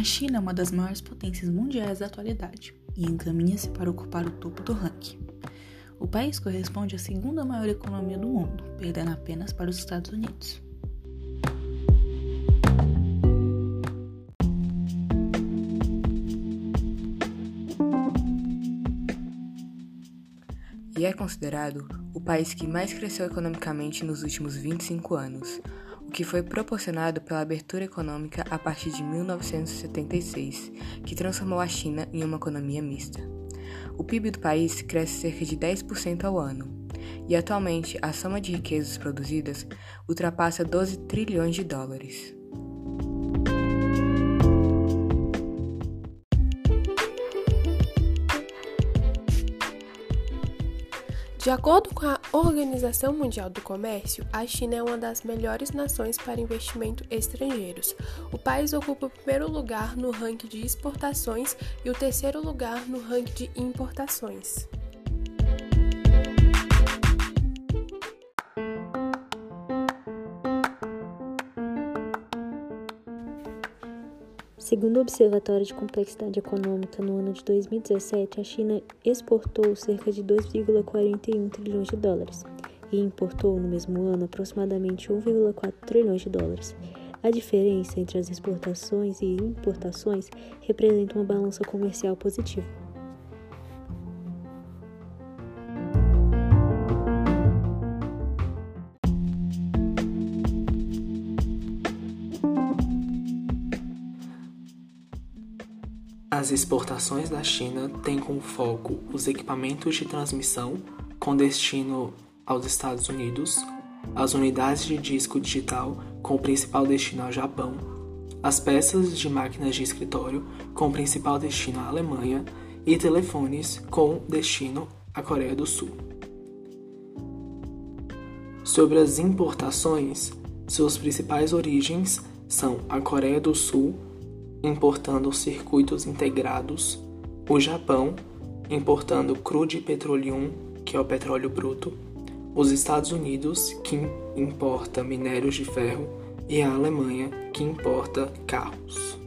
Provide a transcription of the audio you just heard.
A China é uma das maiores potências mundiais da atualidade e encaminha-se para ocupar o topo do ranking. O país corresponde à segunda maior economia do mundo, perdendo apenas para os Estados Unidos. E é considerado o país que mais cresceu economicamente nos últimos 25 anos, o que foi proporcionado pela abertura econômica a partir de 1976, que transformou a China em uma economia mista. O PIB do país cresce cerca de 10% ao ano, e atualmente a soma de riquezas produzidas ultrapassa 12 trilhões de dólares. De acordo com a Organização Mundial do Comércio, a China é uma das melhores nações para investimento estrangeiros. O país ocupa o primeiro lugar no ranking de exportações e o terceiro lugar no ranking de importações. Segundo o Observatório de Complexidade Econômica, no ano de 2017, a China exportou cerca de 2,41 trilhões de dólares e importou no mesmo ano aproximadamente 1,4 trilhões de dólares. A diferença entre as exportações e importações representa uma balança comercial positiva. As exportações da China têm como foco os equipamentos de transmissão com destino aos Estados Unidos, as unidades de disco digital com principal destino ao Japão, as peças de máquinas de escritório com principal destino à Alemanha e telefones com destino à Coreia do Sul. Sobre as importações, suas principais origens são a Coreia do Sul importando circuitos integrados, o Japão importando crude petroleum, que é o petróleo bruto, os Estados Unidos, que importa minérios de ferro, e a Alemanha, que importa carros.